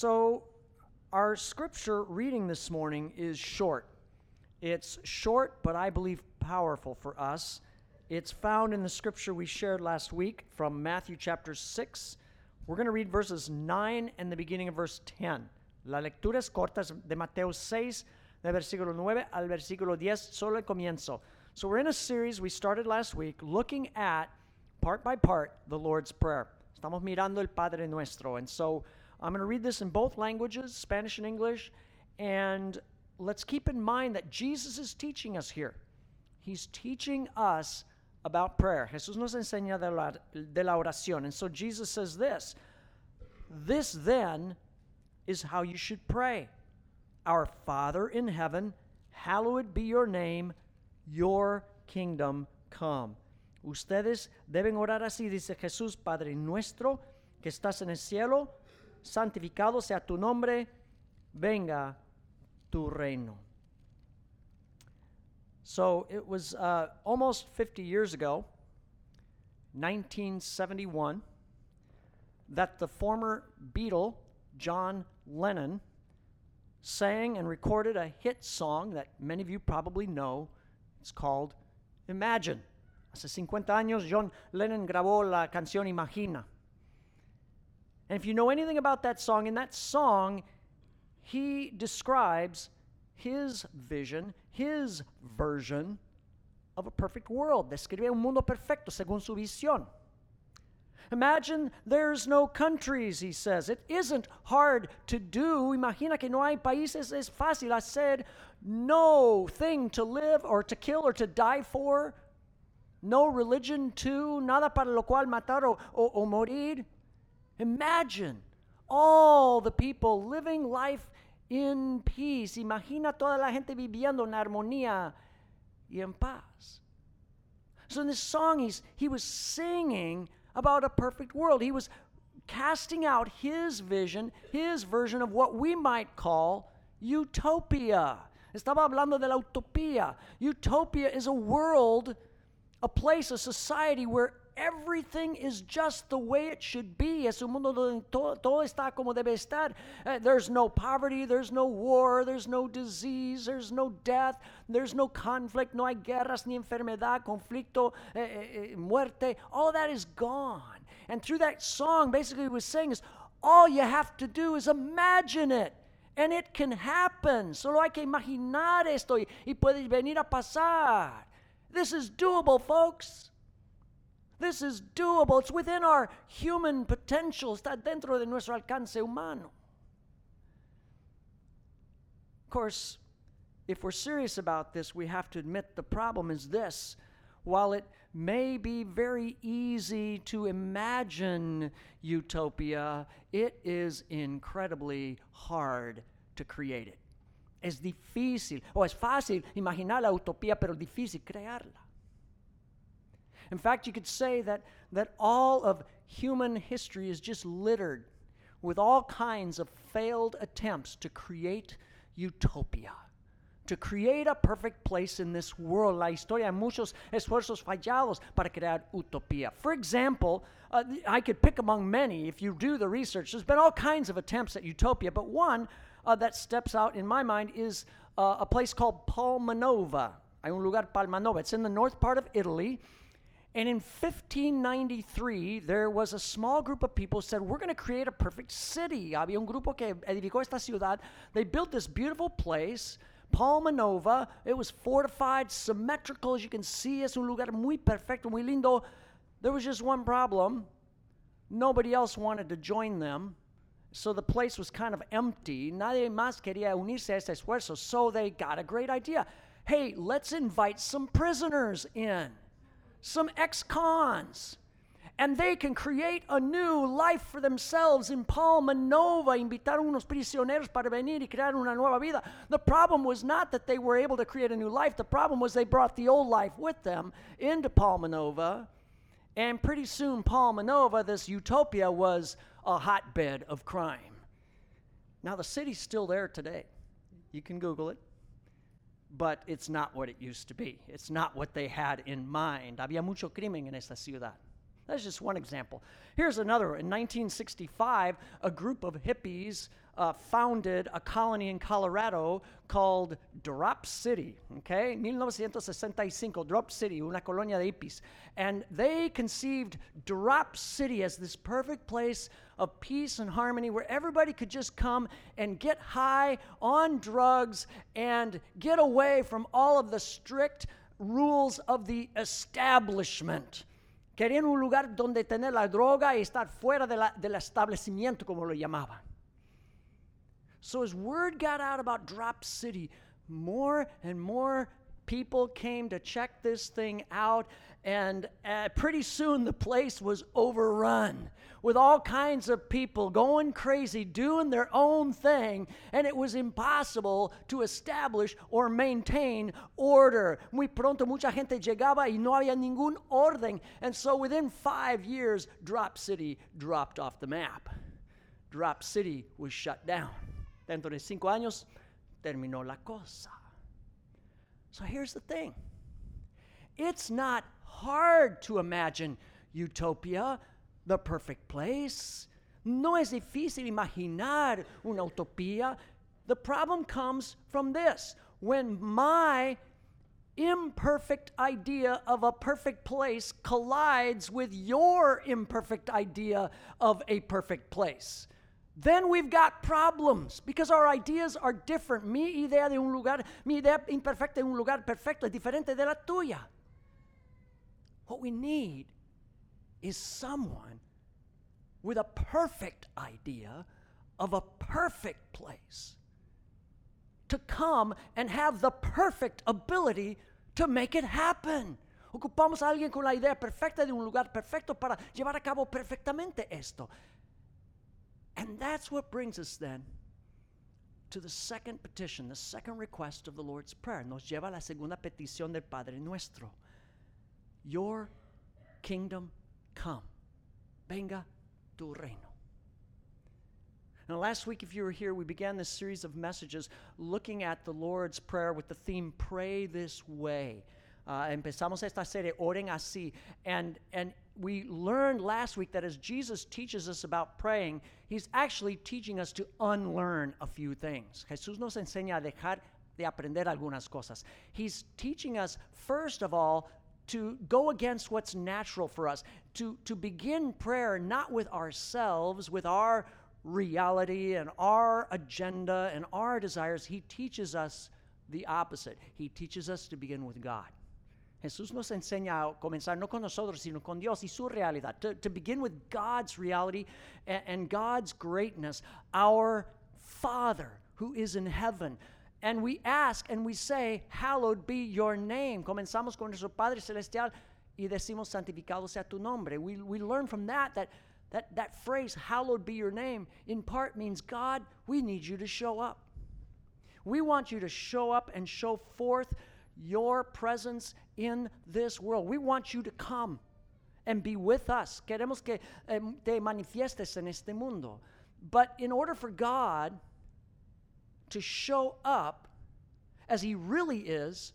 So, our scripture reading this morning is short. It's short, but I believe powerful for us. It's found in the scripture we shared last week from Matthew chapter 6. We're going to read verses 9 and the beginning of verse 10. La lectura es corta de Mateo 6, del versículo 9 al versículo 10, solo el comienzo. So we're in a series we started last week looking at part by part the Lord's Prayer. Estamos mirando el Padre Nuestro. And so I'm going to read this in both languages, Spanish and English, and let's keep in mind that Jesus is teaching us here. He's teaching us about prayer. Jesús nos enseña de la, de la oración. And so Jesus says this This then is how you should pray Our Father in heaven, hallowed be your name, your kingdom come. Ustedes deben orar así, dice Jesús, Padre nuestro, que estás en el cielo santificado sea tu nombre, venga tu reino. So it was uh, almost 50 years ago, 1971, that the former Beatle, John Lennon, sang and recorded a hit song that many of you probably know. It's called Imagine. Hace 50 años, John Lennon grabó la canción Imagina. And if you know anything about that song, in that song, he describes his vision, his version of a perfect world. Describe un mundo perfecto según su visión. Imagine there's no countries, he says. It isn't hard to do. Imagina que no hay países. Es fácil hacer. No thing to live or to kill or to die for. No religion to. Nada para lo cual matar o, o, o morir. Imagine all the people living life in peace. Imagina toda la gente viviendo en armonía y en paz. So in this song, he's, he was singing about a perfect world. He was casting out his vision, his version of what we might call utopia. Estaba hablando de la utopía. Utopia is a world, a place, a society where everything is just the way it should be. Es un mundo donde todo, todo está como debe estar. Uh, there's no poverty, there's no war, there's no disease, there's no death, there's no conflict, no hay guerras ni enfermedad, conflicto, eh, eh, muerte. All that is gone. And through that song, basically, he was saying is all you have to do is imagine it. And it can happen. Solo hay que imaginar esto y, y puede venir a pasar. This is doable, folks. This is doable. It's within our human potential. Está dentro de nuestro alcance humano. Of course, if we're serious about this, we have to admit the problem is this. While it may be very easy to imagine utopia, it is incredibly hard to create it. Es difícil, o es fácil imaginar la utopía, pero difícil crearla. In fact, you could say that, that all of human history is just littered with all kinds of failed attempts to create utopia, to create a perfect place in this world. La historia muchos esfuerzos fallados para crear utopía. For example, uh, I could pick among many if you do the research. There's been all kinds of attempts at utopia, but one uh, that steps out in my mind is uh, a place called Palmanova. Hay un lugar Palmanova. It's in the north part of Italy. And in 1593, there was a small group of people said, We're going to create a perfect city. Había un grupo que edificó esta ciudad. They built this beautiful place, Palmanova. It was fortified, symmetrical, as you can see. Es un lugar muy perfecto, muy lindo. There was just one problem nobody else wanted to join them. So the place was kind of empty. Nadie más quería unirse a este esfuerzo. So they got a great idea. Hey, let's invite some prisoners in some ex cons. And they can create a new life for themselves in Palmanova. Unos prisioneros para venir y crear una nueva vida. The problem was not that they were able to create a new life. The problem was they brought the old life with them into Palmanova. And pretty soon, Palmanova, this utopia, was a hotbed of crime. Now, the city's still there today. You can Google it but it's not what it used to be. It's not what they had in mind. Había mucho crimen en esta ciudad. That's just one example. Here's another. In 1965, a group of hippies uh, founded a colony in Colorado called Drop City. Okay, 1965, Drop City, una colonia de hippies, and they conceived Drop City as this perfect place of peace and harmony where everybody could just come and get high on drugs and get away from all of the strict rules of the establishment. Querían un lugar donde tener la droga y estar fuera de la, del establecimiento, como lo llamaban. So as word got out about Drop City, more and more people came to check this thing out, and uh, pretty soon the place was overrun with all kinds of people going crazy, doing their own thing, and it was impossible to establish or maintain order. Muy pronto mucha gente llegaba y no había ningún orden, and so within five years, Drop City dropped off the map. Drop City was shut down. Dentro de cinco años, terminó la cosa. So here's the thing it's not hard to imagine utopia, the perfect place. No es difícil imaginar una utopía. The problem comes from this when my imperfect idea of a perfect place collides with your imperfect idea of a perfect place then we've got problems because our ideas are different. Mi idea de un lugar, mi idea imperfecta de un lugar perfecto es diferente de la tuya. What we need is someone with a perfect idea of a perfect place to come and have the perfect ability to make it happen. Ocupamos a alguien con la idea perfecta de un lugar perfecto para llevar a cabo perfectamente esto. And that's what brings us then to the second petition, the second request of the Lord's Prayer. Nos lleva a la segunda petición del Padre Nuestro. Your kingdom come. Venga tu reino. Now, last week, if you were here, we began this series of messages looking at the Lord's Prayer with the theme Pray This Way. Uh, empezamos esta serie, Oren Así. And, and we learned last week that as Jesus teaches us about praying, he's actually teaching us to unlearn a few things. Jesús nos enseña a dejar de aprender algunas cosas. He's teaching us, first of all, to go against what's natural for us, to, to begin prayer not with ourselves, with our reality and our agenda and our desires. He teaches us the opposite. He teaches us to begin with God. Jesús nos enseña a comenzar no con nosotros, sino con Dios y su realidad. To, to begin with God's reality and, and God's greatness. Our Father who is in heaven. And we ask and we say, Hallowed be your name. Comenzamos con nuestro Padre Celestial y decimos, Santificado sea tu nombre. We, we learn from that that, that that phrase, Hallowed be your name, in part means, God, we need you to show up. We want you to show up and show forth your presence in this world. We want you to come and be with us. Queremos que te manifiestes en este mundo. But in order for God to show up as He really is,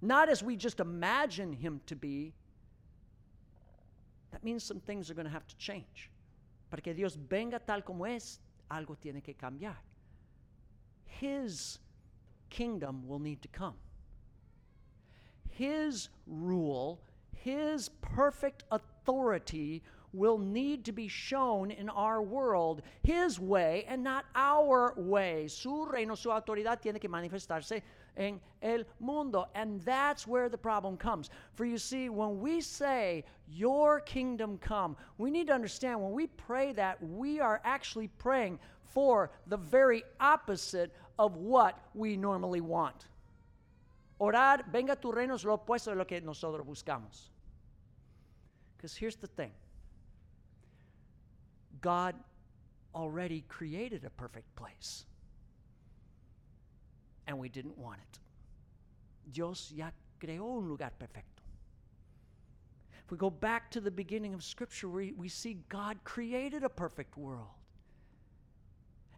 not as we just imagine Him to be, that means some things are going to have to change. Para que Dios venga tal como es, algo tiene que cambiar. His kingdom will need to come. His rule, His perfect authority will need to be shown in our world His way and not our way. Su reino, su autoridad tiene que manifestarse en el mundo. And that's where the problem comes. For you see, when we say, Your kingdom come, we need to understand when we pray that, we are actually praying for the very opposite of what we normally want. Orar, venga tu reino, es lo opuesto de lo que nosotros buscamos. Because here's the thing God already created a perfect place, and we didn't want it. Dios ya creó un lugar perfecto. If we go back to the beginning of Scripture, we, we see God created a perfect world.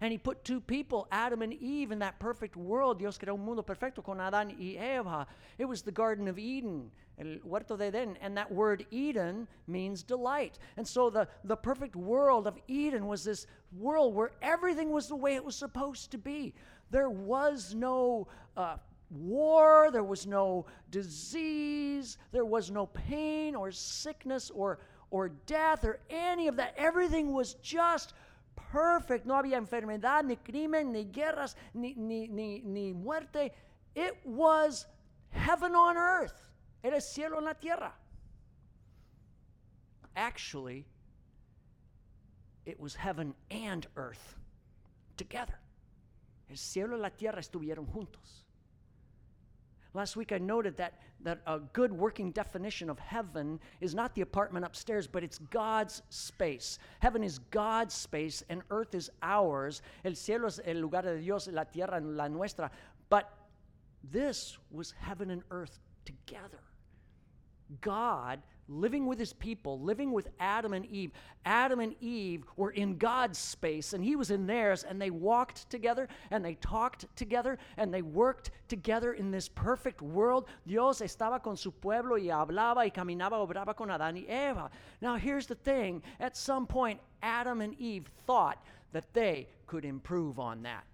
And he put two people, Adam and Eve, in that perfect world. Dios creó un mundo perfecto con Adán y Eva. It was the Garden of Eden, el huerto de Edén. And that word Eden means delight. And so the, the perfect world of Eden was this world where everything was the way it was supposed to be. There was no uh, war, there was no disease, there was no pain or sickness or, or death or any of that. Everything was just perfect. No había enfermedad, ni crimen, ni guerras, ni, ni, ni, ni muerte. It was heaven on earth. Era cielo en la tierra. Actually, it was heaven and earth together. El cielo y la tierra estuvieron juntos. Last week I noted that, that a good working definition of heaven is not the apartment upstairs, but it's God's space. Heaven is God's space and earth is ours. El cielo es el lugar de Dios, la tierra la nuestra. But this was heaven and earth together. God living with his people, living with Adam and Eve. Adam and Eve were in God's space and he was in theirs, and they walked together and they talked together and they worked together in this perfect world. Dios estaba con su pueblo y hablaba y caminaba, obraba con Adán y Eva. Now, here's the thing at some point, Adam and Eve thought that they could improve on that.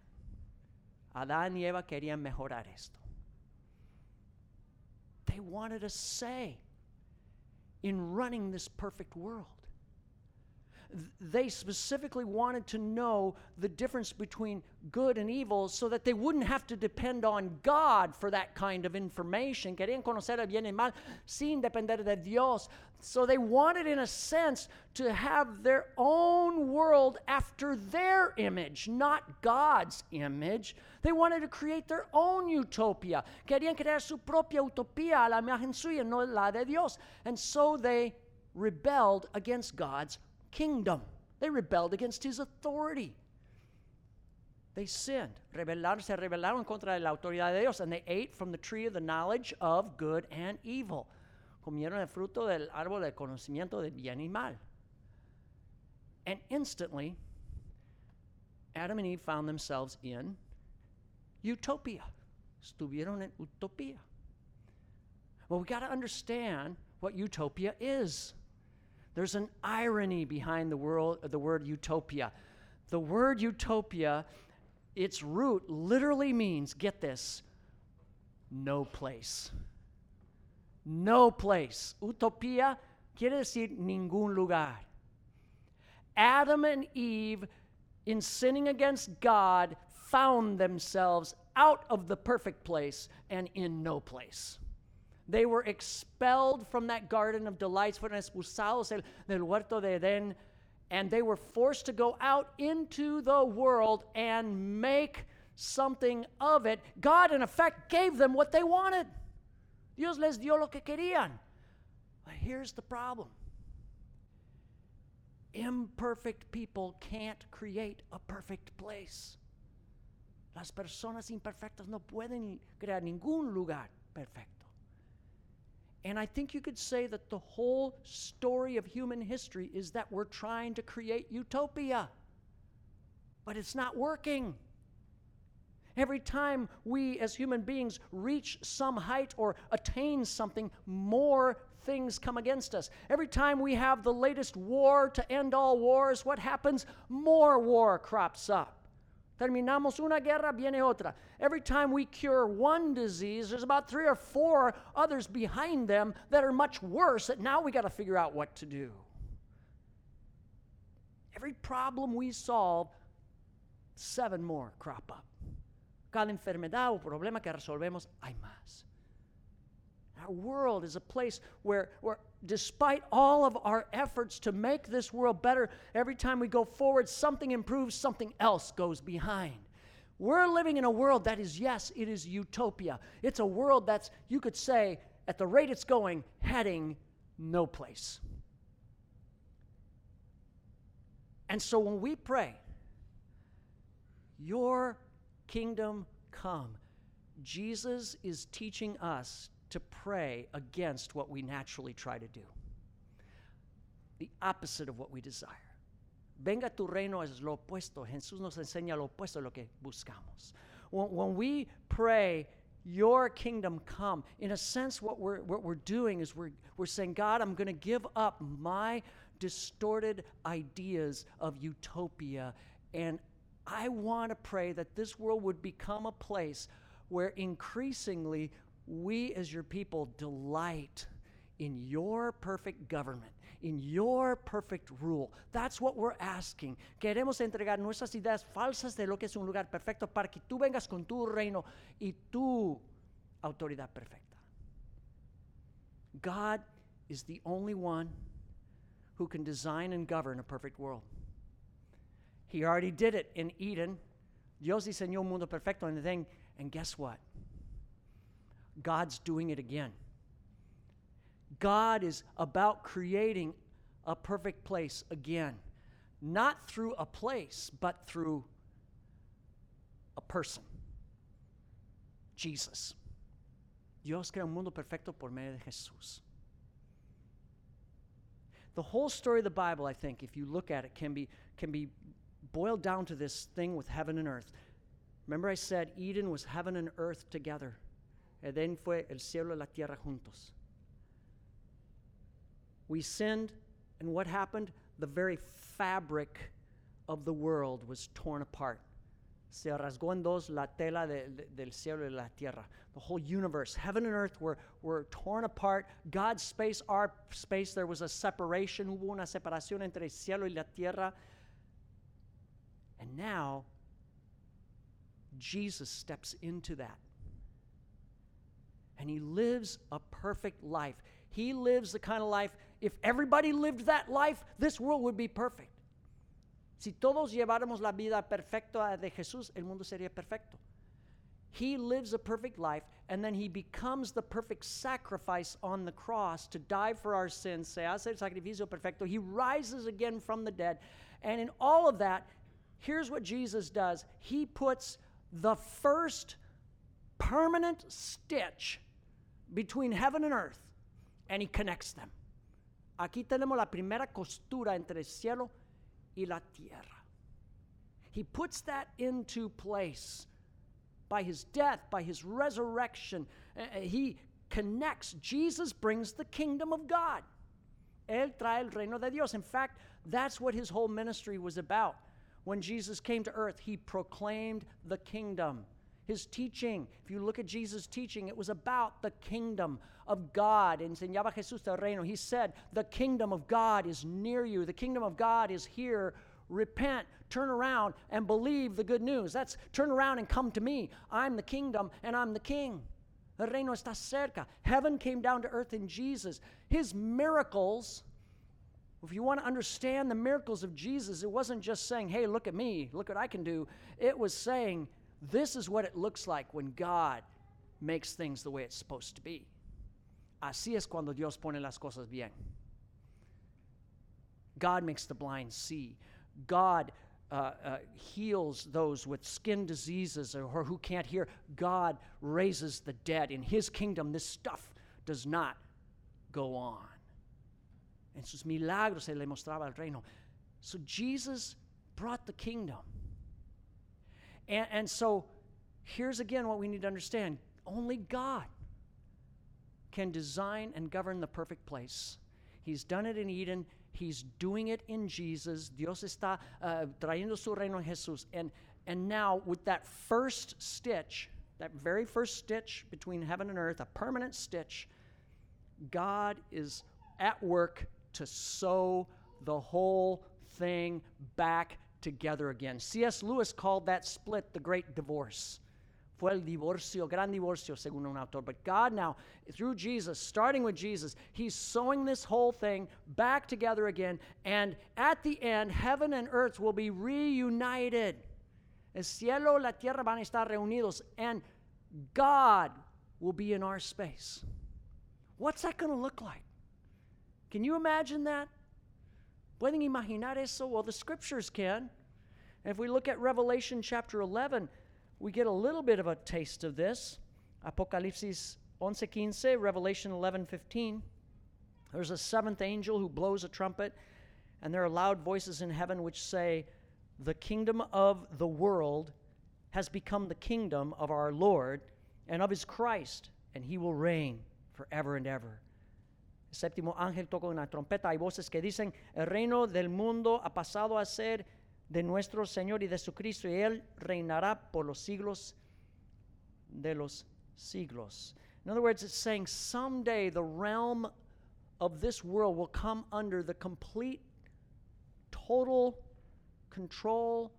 Adán y Eva querían mejorar esto. They wanted a say in running this perfect world. They specifically wanted to know the difference between good and evil so that they wouldn't have to depend on God for that kind of information. Querían conocer el bien y mal sin depender de Dios. So they wanted, in a sense, to have their own world after their image, not God's image. They wanted to create their own utopia. Querían crear su propia utopía a la imagen suya, no la de Dios. And so they rebelled against God's kingdom. They rebelled against his authority. They sinned. Rebelaron, se rebelaron contra la autoridad de Dios, and they ate from the tree of the knowledge of good and evil. Comieron el fruto del árbol del conocimiento de bien y mal. And instantly, Adam and Eve found themselves in utopia. Estuvieron en utopía. Well, we got to understand what utopia is. There's an irony behind the, world, the word utopia. The word utopia, its root literally means, get this, no place. No place. Utopia quiere decir ningún lugar. Adam and Eve, in sinning against God, found themselves out of the perfect place and in no place. They were expelled from that garden of delights, fueron expulsados del, huerto de Edén, and they were forced to go out into the world and make something of it. God, in effect, gave them what they wanted. Dios les dio lo que querían. But here's the problem imperfect people can't create a perfect place. Las personas imperfectas no pueden crear ningún lugar perfecto. And I think you could say that the whole story of human history is that we're trying to create utopia, but it's not working. Every time we as human beings reach some height or attain something, more things come against us. Every time we have the latest war to end all wars, what happens? More war crops up. Terminamos una guerra, viene otra. Every time we cure one disease, there's about three or four others behind them that are much worse that now we got to figure out what to do. Every problem we solve, seven more crop up. Cada enfermedad o problema que resolvemos, hay más. Our world is a place where, where, despite all of our efforts to make this world better, every time we go forward, something improves, something else goes behind. We're living in a world that is, yes, it is utopia. It's a world that's, you could say, at the rate it's going, heading no place. And so when we pray, Your kingdom come, Jesus is teaching us to pray against what we naturally try to do, the opposite of what we desire. Venga tu reino es lo opuesto. Jesús nos enseña lo opuesto de lo que buscamos. When, when we pray, your kingdom come, in a sense, what we're, what we're doing is we're, we're saying, God, I'm going to give up my distorted ideas of utopia. And I want to pray that this world would become a place where increasingly we, as your people, delight in your perfect government, in your perfect rule. That's what we're asking. Queremos entregar nuestras ideas falsas de lo que es un lugar perfecto para que tú vengas con tu reino y tu autoridad perfecta. God is the only one who can design and govern a perfect world. He already did it in Eden. Dios diseñó un mundo perfecto and then and guess what? God's doing it again. God is about creating a perfect place again, not through a place, but through a person Jesus. Dios crea un mundo perfecto por medio de Jesús. The whole story of the Bible, I think, if you look at it, can be, can be boiled down to this thing with heaven and earth. Remember, I said Eden was heaven and earth together. Edén fue el cielo y la tierra juntos. We sinned, and what happened? The very fabric of the world was torn apart. Se rasgó en dos la tela de, de, del cielo y la tierra. The whole universe, heaven and earth, were, were torn apart. God's space, our space, there was a separation. Hubo una separación entre el cielo y la tierra. And now, Jesus steps into that. And he lives a perfect life. He lives the kind of life, if everybody lived that life, this world would be perfect. Si todos lleváramos la vida perfecta de Jesús, el mundo sería perfecto. He lives a perfect life, and then he becomes the perfect sacrifice on the cross to die for our sins. Se hace el sacrificio perfecto. He rises again from the dead. And in all of that, here's what Jesus does He puts the first permanent stitch between heaven and earth, and he connects them. Aquí tenemos la primera costura entre el cielo y la tierra. He puts that into place by his death, by his resurrection. Uh, he connects. Jesus brings the kingdom of God. Él trae el reino de Dios. In fact, that's what his whole ministry was about. When Jesus came to earth, he proclaimed the kingdom. His teaching, if you look at Jesus' teaching, it was about the kingdom of God. Enseñaba Jesús el reino. He said, The kingdom of God is near you, the kingdom of God is here. Repent, turn around, and believe the good news. That's turn around and come to me. I'm the kingdom and I'm the king. El reino está cerca. Heaven came down to earth in Jesus. His miracles, if you want to understand the miracles of Jesus, it wasn't just saying, hey, look at me, look what I can do. It was saying, this is what it looks like when God makes things the way it's supposed to be. Así es cuando Dios pone las cosas bien. God makes the blind see. God uh, uh, heals those with skin diseases or, who can't hear. God raises the dead. In His kingdom, this stuff does not go on. En sus milagros se le mostraba el reino. So Jesus brought the kingdom. And, and so here's again what we need to understand only God can design and govern the perfect place. He's done it in Eden. He's doing it in Jesus. Dios está uh, trayendo su reino en Jesús. And, and now, with that first stitch, that very first stitch between heaven and earth, a permanent stitch, God is at work to sew the whole thing back together again. C.S. Lewis called that split the great divorce. Fue el divorcio, gran divorcio, según un autor. But God now, through Jesus, starting with Jesus, He's sewing this whole thing back together again. And at the end, heaven and earth will be reunited. El cielo y la tierra van a estar reunidos. And God will be in our space. What's that going to look like? Can you imagine that? ¿Pueden imaginar eso? Well, the scriptures can. And if we look at Revelation chapter 11, we get a little bit of a taste of this. Apocalipsis 11:15, Revelation 11:15. There's a seventh angel who blows a trumpet, And there are loud voices in heaven which say, The kingdom of the world has become the kingdom of our Lord and of his Christ, and he will reign forever and ever. El séptimo ángel toca una trompeta. Hay voces que dicen, el reino del mundo ha pasado a ser de nuestro Señor y de su Cristo, y él reinará por los siglos de los siglos. In other words, it's saying someday the realm of this world will come under the complete, total control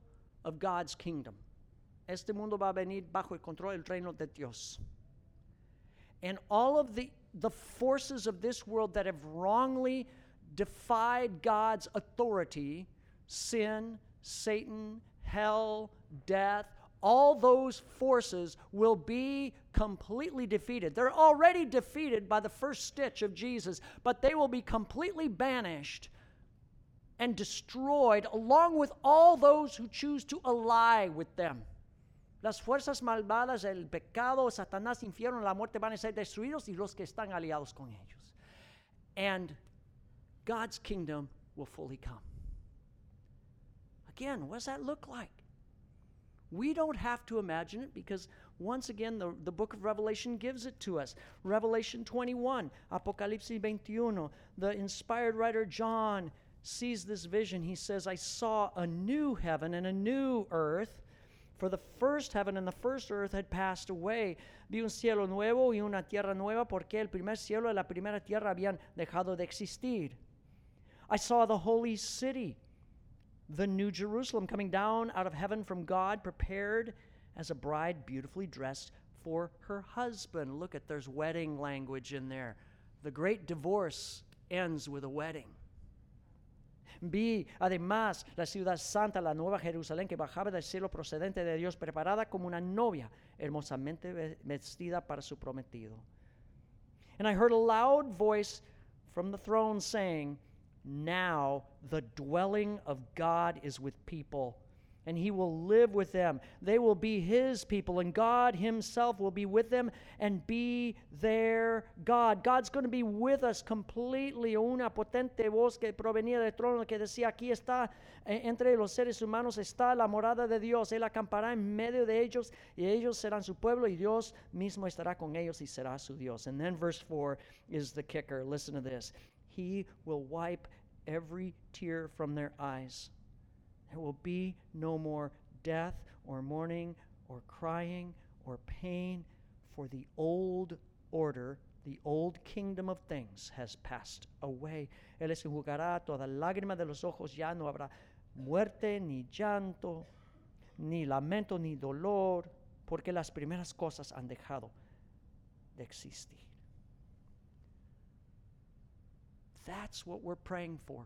of God's kingdom. Este mundo va a venir bajo el control del reino de Dios. And all of the, the forces of this world that have wrongly defied God's authority sin, Satan, hell, death, all those forces will be completely defeated. They're already defeated by the first stitch of Jesus, but they will be completely banished and destroyed along with all those who choose to ally with them. Las fuerzas malvadas, el pecado, Satanás, infierno, la muerte van a ser destruidos y los que están aliados con ellos. And God's kingdom will fully come. Again, what does that look like? We don't have to imagine it because, once again, the, the book of Revelation gives it to us. Revelation 21, Apocalipsis 21, the inspired writer John sees this vision. He says, I saw a new heaven and a new earth. For the first heaven and the first earth had passed away. Vi un cielo nuevo y una tierra nueva porque el primer cielo y la primera tierra habían dejado de existir. I saw the holy city the New Jerusalem coming down out of heaven from God, prepared as a bride beautifully dressed for her husband. Look at there's wedding language in there. The great divorce ends with a wedding. Vi además la ciudad santa, la nueva Jerusalén, que bajaba del cielo procedente de Dios, preparada como una novia, hermosamente vestida para su prometido. And I heard a loud voice from the throne saying, now the dwelling of God is with people, and he will live with them. They will be his people, and God himself will be with them and be their God. God's going to be with us completely. Una potente voz que provenía del trono que decía, aquí está, entre los seres humanos está la morada de Dios. Él acampará en medio de ellos, y ellos serán su pueblo, y Dios mismo estará con ellos y será su Dios. And then verse 4 is the kicker. Listen to this. He will wipe every tear from their eyes. There will be no more death or mourning or crying or pain, for the old order, the old kingdom of things has passed away. Él les enjugará toda lágrima de los ojos, ya no habrá muerte, ni llanto, ni lamento, ni dolor, porque las primeras cosas han dejado de existir. That's what we're praying for.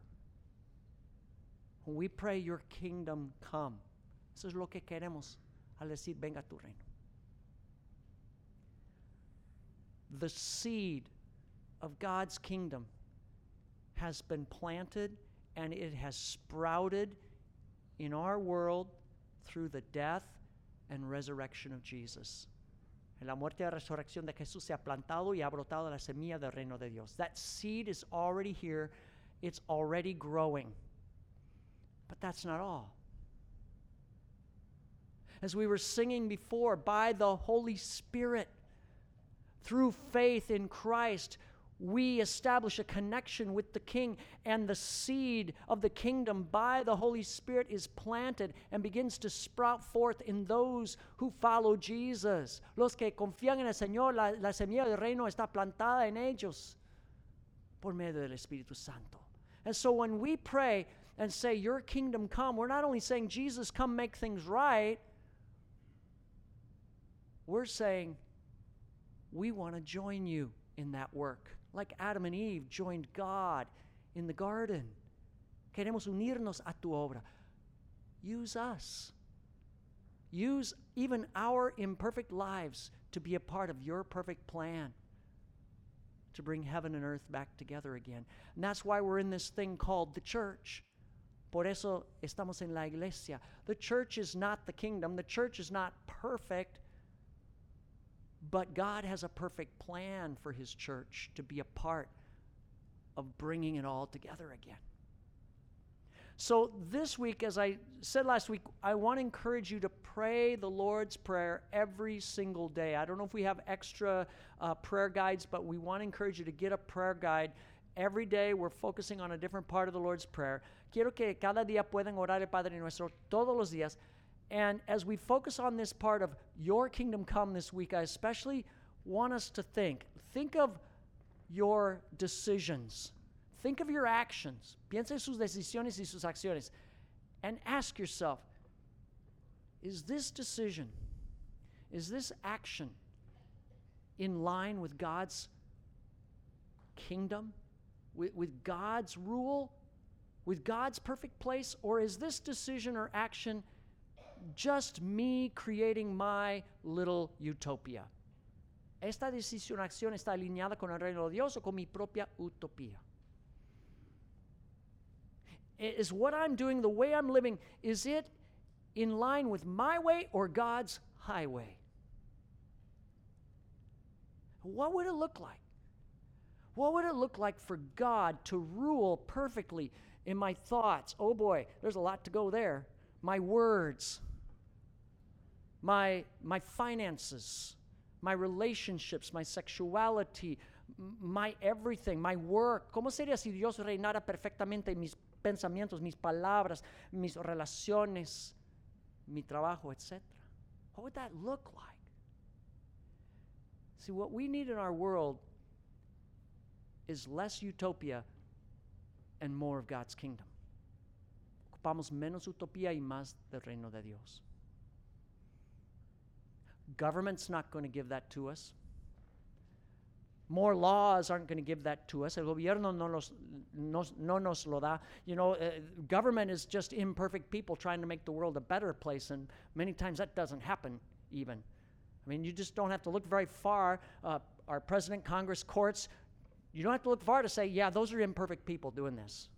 When we pray, Your kingdom come. Eso es lo que queremos al decir, venga tu reino. The seed of God's kingdom has been planted and it has sprouted in our world through the death and resurrection of Jesus. En la muerte y la resurrección de Jesús se ha plantado y ha brotado la semilla del reino de Dios. That seed is already here, it's already growing. But that's not all. As we were singing before, by the Holy Spirit, through faith in Christ, we establish a connection with the King, and the seed of the kingdom by the Holy Spirit is planted and begins to sprout forth in those who follow Jesus. Los que confían en el Señor, la, la semilla del reino está plantada en ellos por medio del Espíritu Santo. And so when we pray and say, Your kingdom come, we're not only saying, Jesus, come make things right, we're saying, We want to join you in that work like Adam and Eve joined God in the garden. Queremos unirnos a tu obra. Use us. Use even our imperfect lives to be a part of your perfect plan to bring heaven and earth back together again. And that's why we're in this thing called the church. Por eso estamos en la iglesia. The church is not the kingdom, the church is not perfect, but God has a perfect plan for His church to be a part of bringing it all together again. So, this week, as I said last week, I want to encourage you to pray the Lord's Prayer every single day. I don't know if we have extra uh, prayer guides, but we want to encourage you to get a prayer guide. Every day, we're focusing on a different part of the Lord's Prayer. Quiero que cada día puedan orar el Padre Nuestro todos los días. And as we focus on this part of your kingdom come this week, I especially want us to think. Think of your decisions. Think of your actions. Piensa en sus decisiones y sus acciones. And ask yourself is this decision, is this action in line with God's kingdom, with, with God's rule, with God's perfect place? Or is this decision or action just me creating my little utopia? ¿Esta decisión acción está alineada con el reino de Dios o con mi propia utopía? Is what I'm doing, the way I'm living, is it in line with my way or God's highway? What would it look like? What would it look like for God to rule perfectly in my thoughts? Oh boy, there's a lot to go there. My words, my, my finances, my relationships, my sexuality, my everything, my work. ¿Cómo sería si Dios reinara perfectamente en mis pensamientos, mis palabras, mis relaciones, mi trabajo. What would that look like? See, what we need in our world is less utopia and more of God's kingdom. Ocupamos menos utopía y más del reino de Dios. Government's not going to give that to us. More laws aren't going to give that to us. El gobierno no, los, no, no nos lo da. You know, uh, government is just imperfect people trying to make the world a better place, and many times that doesn't happen even. I mean, you just don't have to look very far. Uh, our president, Congress, courts, you don't have to look far to say, yeah, those are imperfect people doing this.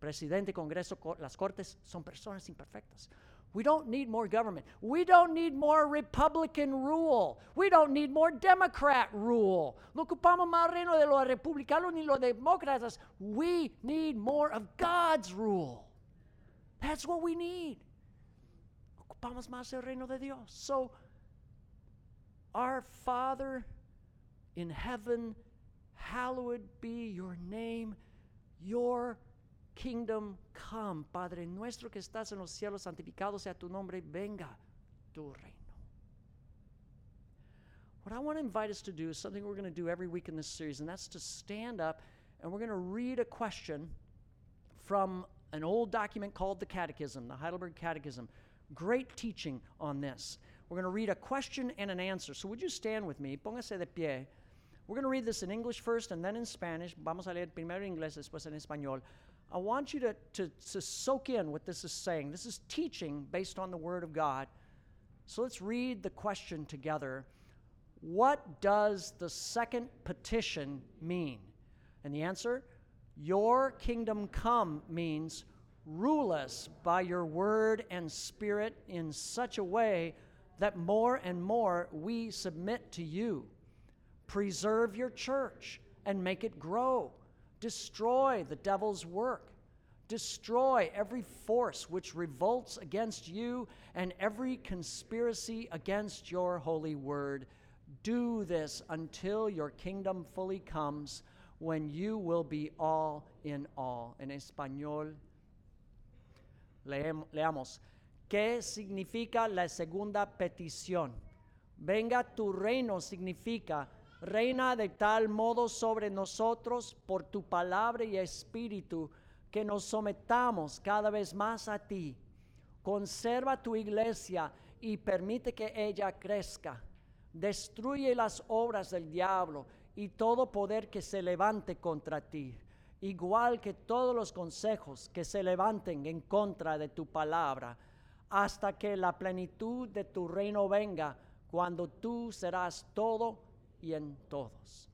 Presidente, Congreso, las cortes son personas imperfectas. We don't need more government. We don't need more Republican rule. We don't need more Democrat rule. No ocupamos más reino de los republicanos ni los demócratas. We need more of God's rule. That's what we need. Ocupamos más el reino de Dios. So, our Father in heaven, hallowed be your name. Your kingdom come. Padre nuestro que estás en los cielos, santificado sea tu nombre, venga tu reino. What I want to invite us to do is something we're going to do every week in this series, and that's to stand up and we're going to read a question from an old document called the Catechism, the Heidelberg Catechism. Great teaching on this. We're going to read a question and an answer. So, would you stand with me? Póngase de pie. We're going to read this in English first and then in Spanish. Vamos a leer primero en inglés, después en español. I want you to, to, to soak in what this is saying. This is teaching based on the Word of God. So let's read the question together. What does the second petition mean? And the answer Your kingdom come means rule us by your word and spirit in such a way that more and more we submit to you. Preserve your church and make it grow Destroy the devil's work. Destroy every force which revolts against you and every conspiracy against your holy word. Do this until your kingdom fully comes, when you will be all in all. En español, leamos. ¿Qué significa la segunda petición? Venga tu reino significa Reina de tal modo sobre nosotros por tu palabra y espíritu que nos sometamos cada vez más a ti. Conserva tu iglesia y permite que ella crezca. Destruye las obras del diablo y todo poder que se levante contra ti, igual que todos los consejos que se levanten en contra de tu palabra, hasta que la plenitud de tu reino venga, cuando tú serás todo en todos.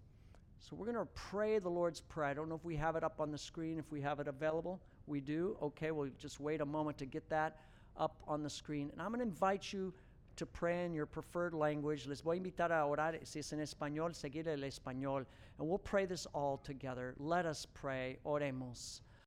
So we're going to pray the Lord's Prayer. I don't know if we have it up on the screen, if we have it available. We do. Okay, we'll just wait a moment to get that up on the screen. And I'm going to invite you to pray in your preferred language. Les voy a invitar a orar, si es en español, seguir el español. And we'll pray this all together. Let us pray. Oremos.